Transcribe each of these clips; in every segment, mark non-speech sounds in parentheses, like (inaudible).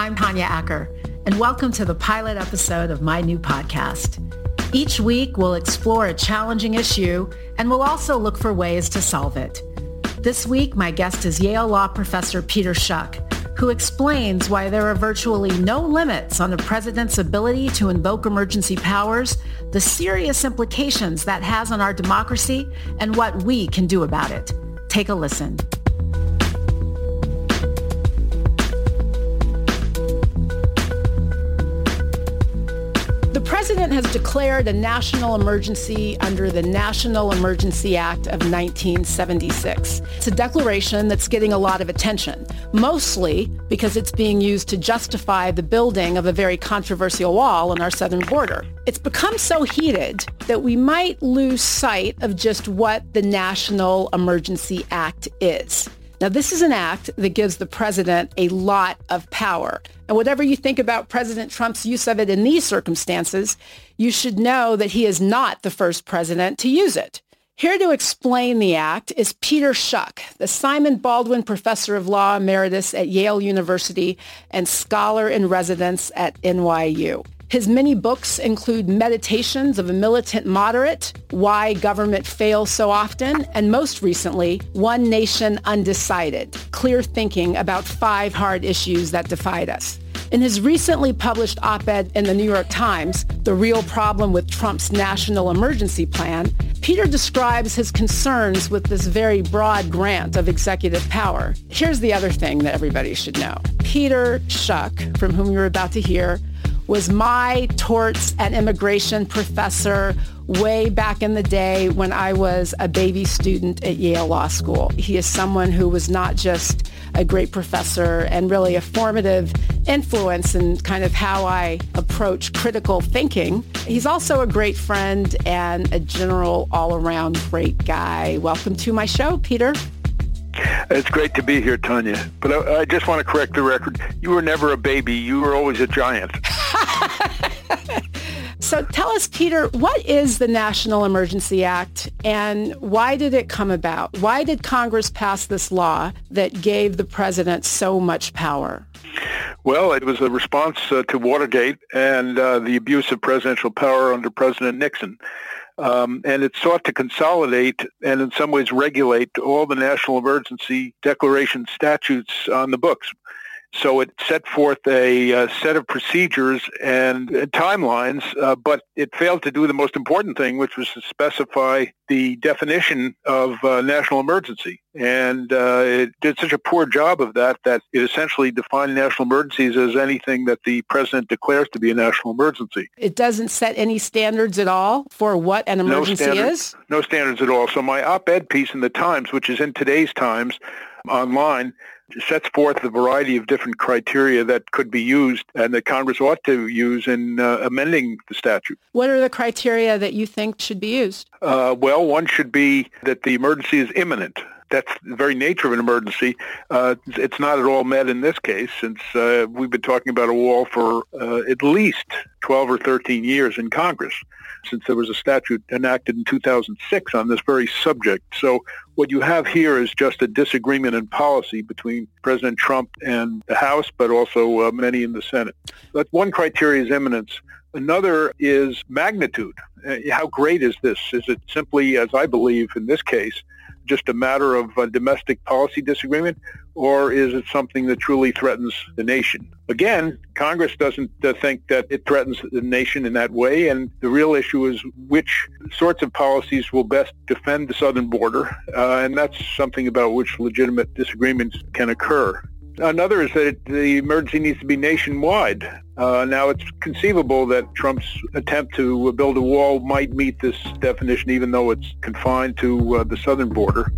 I'm Tanya Acker, and welcome to the pilot episode of my new podcast. Each week, we'll explore a challenging issue, and we'll also look for ways to solve it. This week, my guest is Yale Law professor Peter Schuck, who explains why there are virtually no limits on the president's ability to invoke emergency powers, the serious implications that has on our democracy, and what we can do about it. Take a listen. President has declared a national emergency under the National Emergency Act of 1976. It's a declaration that's getting a lot of attention, mostly because it's being used to justify the building of a very controversial wall on our southern border. It's become so heated that we might lose sight of just what the National Emergency Act is. Now, this is an act that gives the president a lot of power. And whatever you think about President Trump's use of it in these circumstances, you should know that he is not the first president to use it. Here to explain the act is Peter Schuck, the Simon Baldwin Professor of Law Emeritus at Yale University and scholar in residence at NYU. His many books include Meditations of a Militant Moderate, Why Government Fails So Often, and most recently, One Nation Undecided, Clear Thinking About Five Hard Issues That Divide Us. In his recently published op-ed in the New York Times, The Real Problem with Trump's National Emergency Plan, Peter describes his concerns with this very broad grant of executive power. Here's the other thing that everybody should know. Peter Schuck, from whom you're about to hear, was my torts and immigration professor way back in the day when I was a baby student at Yale Law School. He is someone who was not just a great professor and really a formative influence in kind of how I approach critical thinking. He's also a great friend and a general all-around great guy. Welcome to my show, Peter. It's great to be here, Tanya. But I, I, just want to correct the record. You were never a baby. You were always a giant. (laughs) so tell us, Peter, what is the National Emergency Act and why did it come about? Why did Congress pass this law that gave the president so much power? Well, it was a response uh, to Watergate and uh, the abuse of presidential power under President Nixon. Um, and it sought to consolidate and in some ways regulate all the national emergency declaration statutes on the books. So it set forth a, a uh, set of procedures and, and timelines, uh, but it failed to do the most important thing, which was to specify the definition of uh, national emergency. And uh, it did such a poor job of that that it essentially defined national emergencies as anything that the president declares to be a national emergency. It doesn't set any standards at all for what an emergency no is? No standards at all. So my op-ed piece in the Times, which is in today's Times online, sets forth a variety of different criteria that could be used and that Congress ought to use in uh, amending the statute. What are the criteria that you think should be used? Uh, well, one should be that the emergency is imminent that's the very nature of an emergency. Uh, it's not at all met in this case since uh, we've been talking about a wall for uh, at least 12 or 13 years in Congress since there was a statute enacted in 2006 on this very subject. So what you have here is just a disagreement in policy between President Trump and the House, but also uh, many in the Senate. But one criteria is imminence. Another is magnitude. Uh, how great is this? Is it simply, as I believe in this case, just a matter of a domestic policy disagreement, or is it something that truly threatens the nation? Again, Congress doesn't uh, think that it threatens the nation in that way, and the real issue is which sorts of policies will best defend the southern border, uh, and that's something about which legitimate disagreements can occur. Another is that it, the emergency needs to be nationwide. Uh, now, it's conceivable that Trump's attempt to build a wall might meet this definition, even though it's confined to uh, the southern border.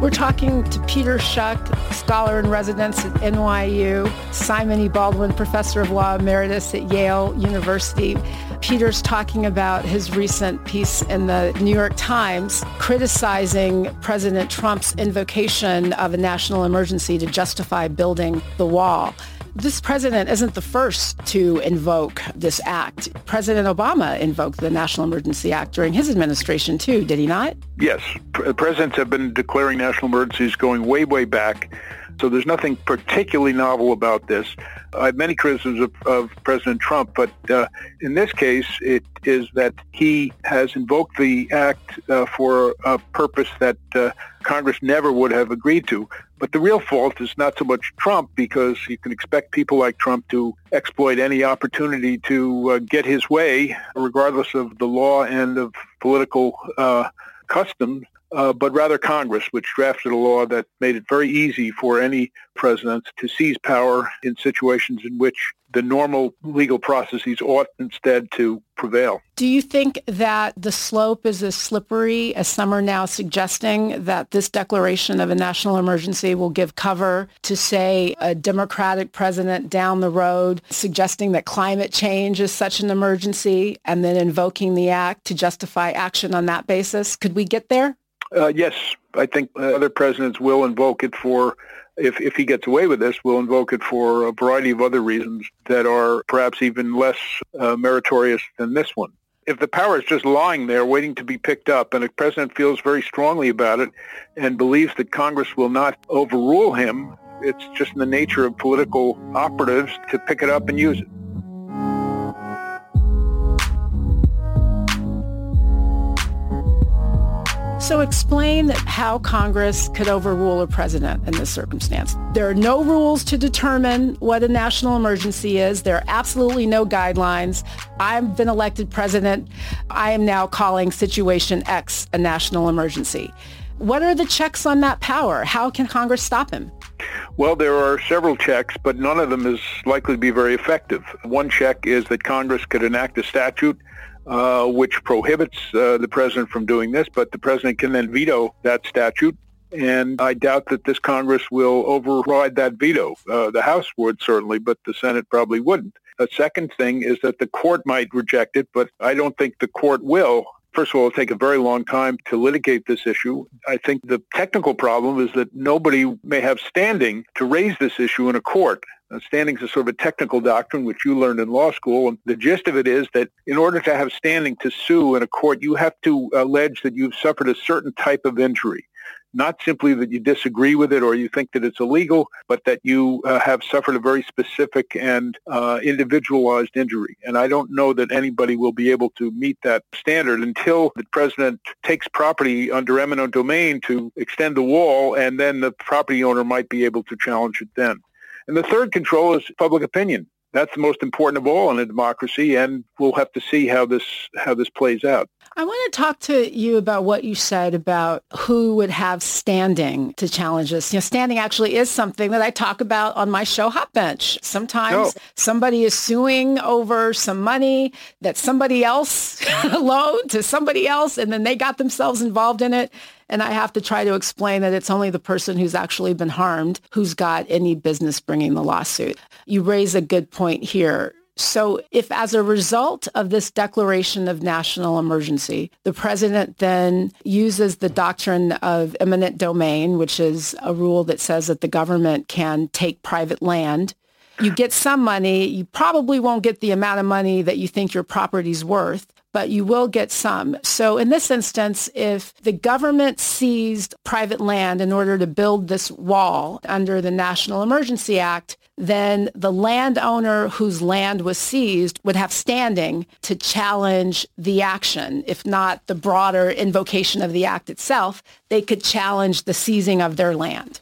We're talking to Peter Schuck, scholar in residence at NYU, Simon E. Baldwin, professor of law emeritus at Yale University. Peter's talking about his recent piece in the New York Times criticizing President Trump's invocation of a national emergency to justify building the wall. This president isn't the first to invoke this act. President Obama invoked the National Emergency Act during his administration too, did he not? Yes. Presidents have been declaring national emergencies going way, way back. So there's nothing particularly novel about this. I have many criticisms of, of President Trump, but uh, in this case, it is that he has invoked the act uh, for a purpose that uh, Congress never would have agreed to. But the real fault is not so much Trump, because you can expect people like Trump to exploit any opportunity to uh, get his way, regardless of the law and of political uh, custom uh, but rather Congress, which drafted a law that made it very easy for any president to seize power in situations in which the normal legal processes ought instead to prevail. Do you think that the slope is as slippery as some are now suggesting that this declaration of a national emergency will give cover to, say, a Democratic president down the road suggesting that climate change is such an emergency and then invoking the act to justify action on that basis? Could we get there? Uh, yes, I think uh, other presidents will invoke it for, if, if he gets away with this, will invoke it for a variety of other reasons that are perhaps even less uh, meritorious than this one. If the power is just lying there waiting to be picked up and a president feels very strongly about it and believes that Congress will not overrule him, it's just in the nature of political operatives to pick it up and use it. So explain how Congress could overrule a president in this circumstance. There are no rules to determine what a national emergency is. There are absolutely no guidelines. I've been elected president. I am now calling situation X a national emergency. What are the checks on that power? How can Congress stop him? Well, there are several checks, but none of them is likely to be very effective. One check is that Congress could enact a statute uh, which prohibits uh, the president from doing this, but the president can then veto that statute. And I doubt that this Congress will override that veto. Uh, the House would certainly, but the Senate probably wouldn't. A second thing is that the court might reject it, but I don't think the court will. First of all, it'll take a very long time to litigate this issue. I think the technical problem is that nobody may have standing to raise this issue in a court. Uh, standing is a sort of a technical doctrine, which you learned in law school. And the gist of it is that in order to have standing to sue in a court, you have to allege that you've suffered a certain type of injury. Not simply that you disagree with it or you think that it's illegal, but that you uh, have suffered a very specific and uh, individualized injury. And I don't know that anybody will be able to meet that standard until the president takes property under eminent domain to extend the wall, and then the property owner might be able to challenge it then. And the third control is public opinion. That's the most important of all in a democracy, and we'll have to see how this how this plays out. I want to talk to you about what you said about who would have standing to challenge this. You know, standing actually is something that I talk about on my show Hot Bench. Sometimes oh. somebody is suing over some money that somebody else (laughs) loaned to somebody else, and then they got themselves involved in it. And I have to try to explain that it's only the person who's actually been harmed who's got any business bringing the lawsuit. You raise a good point here. So if as a result of this declaration of national emergency, the president then uses the doctrine of eminent domain, which is a rule that says that the government can take private land, you get some money. You probably won't get the amount of money that you think your property's worth but you will get some. So in this instance, if the government seized private land in order to build this wall under the National Emergency Act, then the landowner whose land was seized would have standing to challenge the action. If not the broader invocation of the act itself, they could challenge the seizing of their land.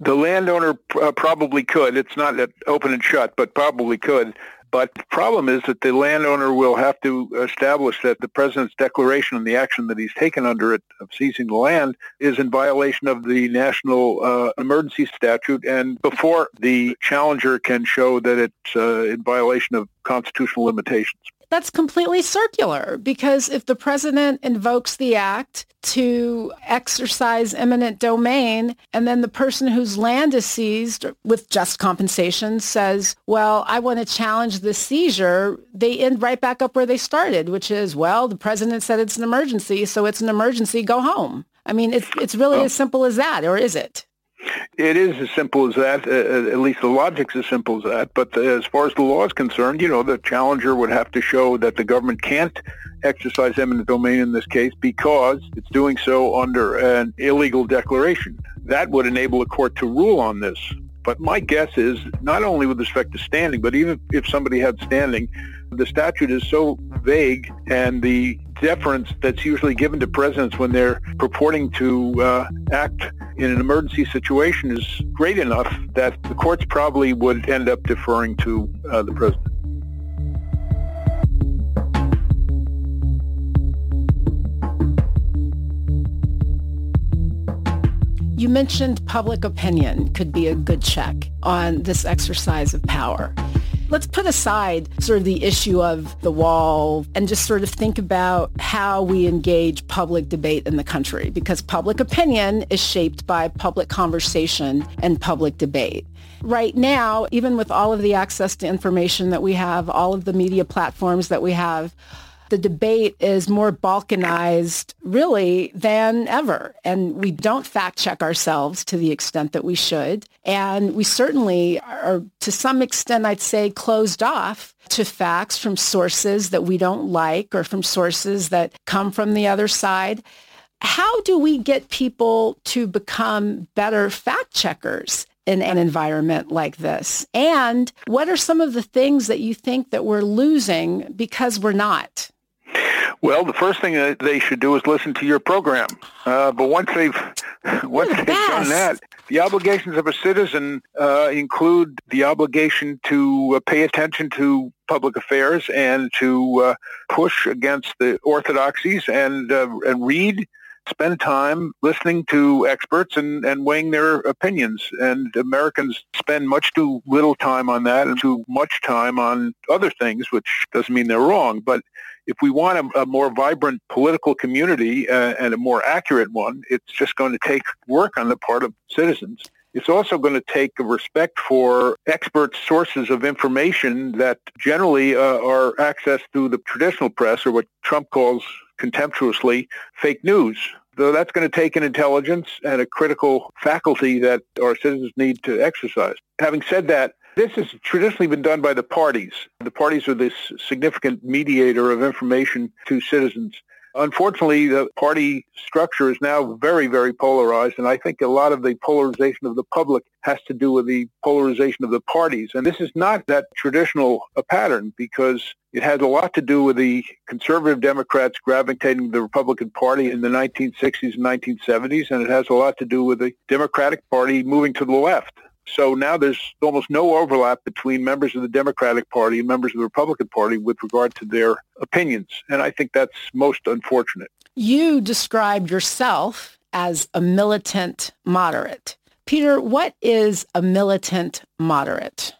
The landowner uh, probably could. It's not open and shut, but probably could. But the problem is that the landowner will have to establish that the president's declaration and the action that he's taken under it of seizing the land is in violation of the national uh, emergency statute. And before the challenger can show that it's uh, in violation of constitutional limitations that's completely circular because if the president invokes the act to exercise eminent domain and then the person whose land is seized with just compensation says, well, I want to challenge the seizure, they end right back up where they started, which is, well, the president said it's an emergency, so it's an emergency, go home. I mean, it's, it's really oh. as simple as that, or is it? It is as simple as that. Uh, uh, at least the logic's as simple as that. But as far as the law is concerned, you know, the challenger would have to show that the government can't exercise eminent domain in this case because it's doing so under an illegal declaration. That would enable a court to rule on this. But my guess is not only with respect to standing, but even if somebody had standing, the statute is so vague and the deference that's usually given to presidents when they're purporting to uh, act in an emergency situation is great enough that the courts probably would end up deferring to uh, the president. You mentioned public opinion could be a good check on this exercise of power. Let's put aside sort of the issue of the wall and just sort of think about how we engage public debate in the country because public opinion is shaped by public conversation and public debate. Right now, even with all of the access to information that we have, all of the media platforms that we have, the debate is more balkanized really than ever. And we don't fact check ourselves to the extent that we should. And we certainly are, to some extent, I'd say, closed off to facts from sources that we don't like or from sources that come from the other side. How do we get people to become better fact checkers in an environment like this? And what are some of the things that you think that we're losing because we're not? Well, the first thing that they should do is listen to your program. Uh, but once they've (laughs) once they've done that, the obligations of a citizen uh, include the obligation to uh, pay attention to public affairs and to uh, push against the orthodoxies and uh, and read spend time listening to experts and, and weighing their opinions. And Americans spend much too little time on that and too much time on other things, which doesn't mean they're wrong. But if we want a, a more vibrant political community uh, and a more accurate one, it's just going to take work on the part of citizens. It's also going to take a respect for expert sources of information that generally uh, are accessed through the traditional press or what Trump calls contemptuously fake news. So that's going to take an intelligence and a critical faculty that our citizens need to exercise. Having said that, this has traditionally been done by the parties. The parties are this significant mediator of information to citizens. Unfortunately, the party structure is now very, very polarized, and I think a lot of the polarization of the public has to do with the polarization of the parties. And this is not that traditional a pattern because it has a lot to do with the conservative Democrats gravitating to the Republican Party in the 1960s and 1970s, and it has a lot to do with the Democratic Party moving to the left. So now there's almost no overlap between members of the Democratic Party and members of the Republican Party with regard to their opinions. And I think that's most unfortunate. You described yourself as a militant moderate. Peter, what is a militant moderate?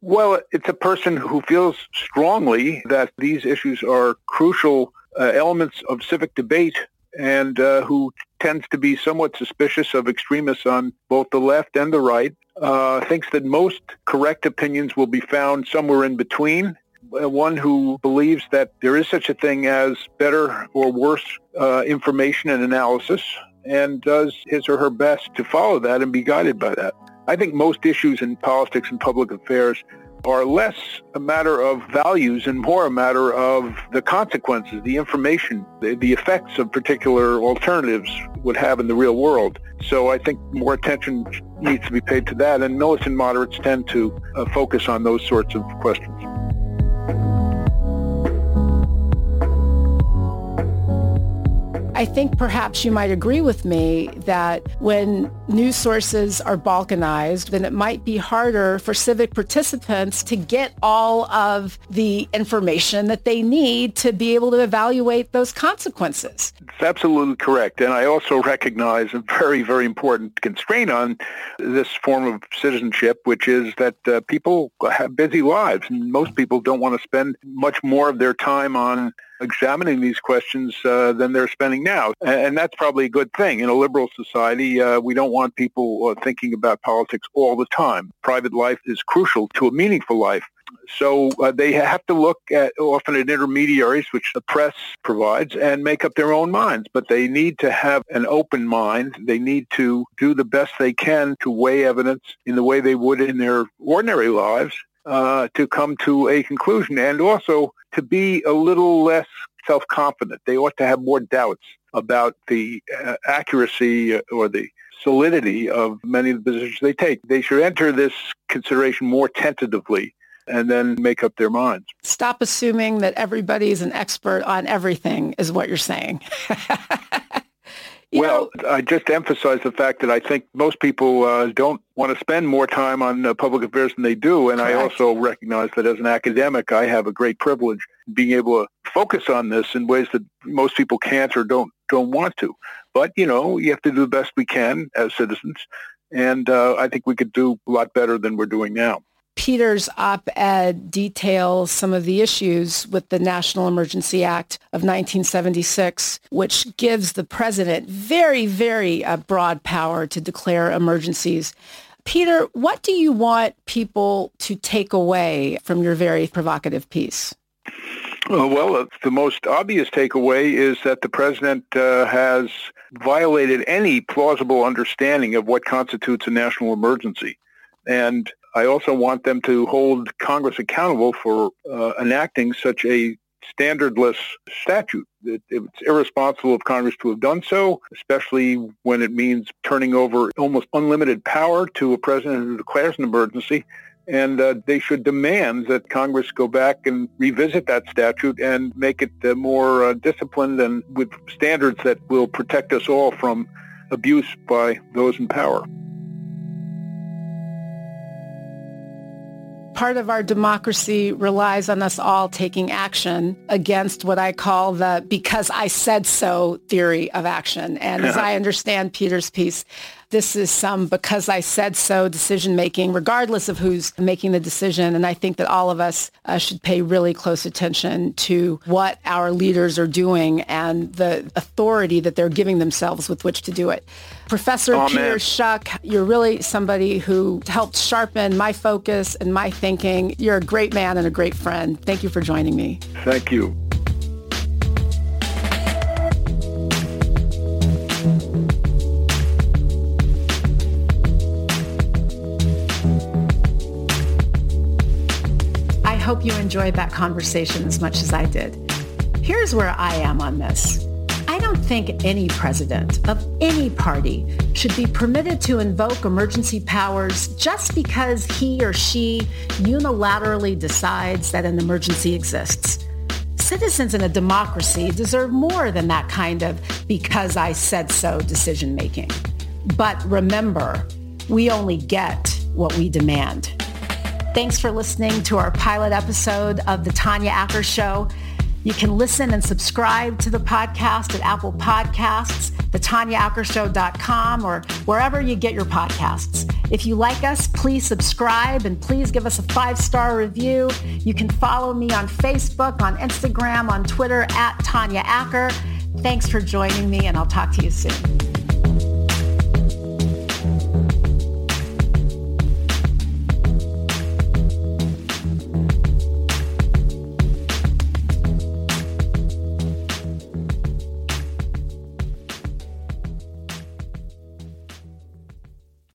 Well, it's a person who feels strongly that these issues are crucial uh, elements of civic debate and uh, who tends to be somewhat suspicious of extremists on both the left and the right, uh, thinks that most correct opinions will be found somewhere in between. Uh, one who believes that there is such a thing as better or worse uh, information and analysis and does his or her best to follow that and be guided by that. I think most issues in politics and public affairs are less a matter of values and more a matter of the consequences, the information, the, the, effects of particular alternatives would have in the real world. So I think more attention needs to be paid to that, and militant moderates tend to uh, focus on those sorts of questions. I think perhaps you might agree with me that when news sources are balkanized, then it might be harder for civic participants to get all of the information that they need to be able to evaluate those consequences. It's absolutely correct. And I also recognize a very, very important constraint on this form of citizenship, which is that uh, people have busy lives. And most people don't want to spend much more of their time on examining these questions uh, than they're spending now. And that's probably a good thing. In a liberal society, uh, we don't want people uh, thinking about politics all the time. Private life is crucial to a meaningful life. So uh, they have to look at often at intermediaries, which the press provides, and make up their own minds. But they need to have an open mind. They need to do the best they can to weigh evidence in the way they would in their ordinary lives uh, to come to a conclusion, and also to be a little less self-confident. They ought to have more doubts about the uh, accuracy or the solidity of many of the positions they take. They should enter this consideration more tentatively and then make up their minds. Stop assuming that everybody is an expert on everything is what you're saying. (laughs) you well, know, I just emphasize the fact that I think most people uh, don't want to spend more time on uh, public affairs than they do. And correct. I also recognize that as an academic, I have a great privilege being able to focus on this in ways that most people can't or don't don't want to. But, you know, you have to do the best we can as citizens. And uh, I think we could do a lot better than we're doing now. Peter's op-ed details some of the issues with the National Emergency Act of 1976, which gives the president very, very uh, broad power to declare emergencies. Peter, what do you want people to take away from your very provocative piece? Uh, well, the most obvious takeaway is that the president uh, has violated any plausible understanding of what constitutes a national emergency. And I also want them to hold Congress accountable for uh, enacting such a standardless statute. It, it's irresponsible of Congress to have done so, especially when it means turning over almost unlimited power to a president who declares an emergency. And uh, they should demand that Congress go back and revisit that statute and make it uh, more uh, disciplined and with standards that will protect us all from abuse by those in power. part of our democracy relies on us all taking action against what I call the because I said so theory of action. And as I understand Peter's piece, this is some because I said so decision making, regardless of who's making the decision. And I think that all of us uh, should pay really close attention to what our leaders are doing and the authority that they're giving themselves with which to do it. Professor oh, Peter man. Schuck, you're really somebody who helped sharpen my focus and my thinking. You're a great man and a great friend. Thank you for joining me. Thank you. Hope you enjoyed that conversation as much as I did. Here's where I am on this. I don't think any president of any party should be permitted to invoke emergency powers just because he or she unilaterally decides that an emergency exists. Citizens in a democracy deserve more than that kind of because I said so decision making. But remember, we only get what we demand. Thanks for listening to our pilot episode of The Tanya Acker Show. You can listen and subscribe to the podcast at Apple Podcasts, thetanyaakershow.com, or wherever you get your podcasts. If you like us, please subscribe and please give us a five-star review. You can follow me on Facebook, on Instagram, on Twitter at Tanya Acker. Thanks for joining me, and I'll talk to you soon.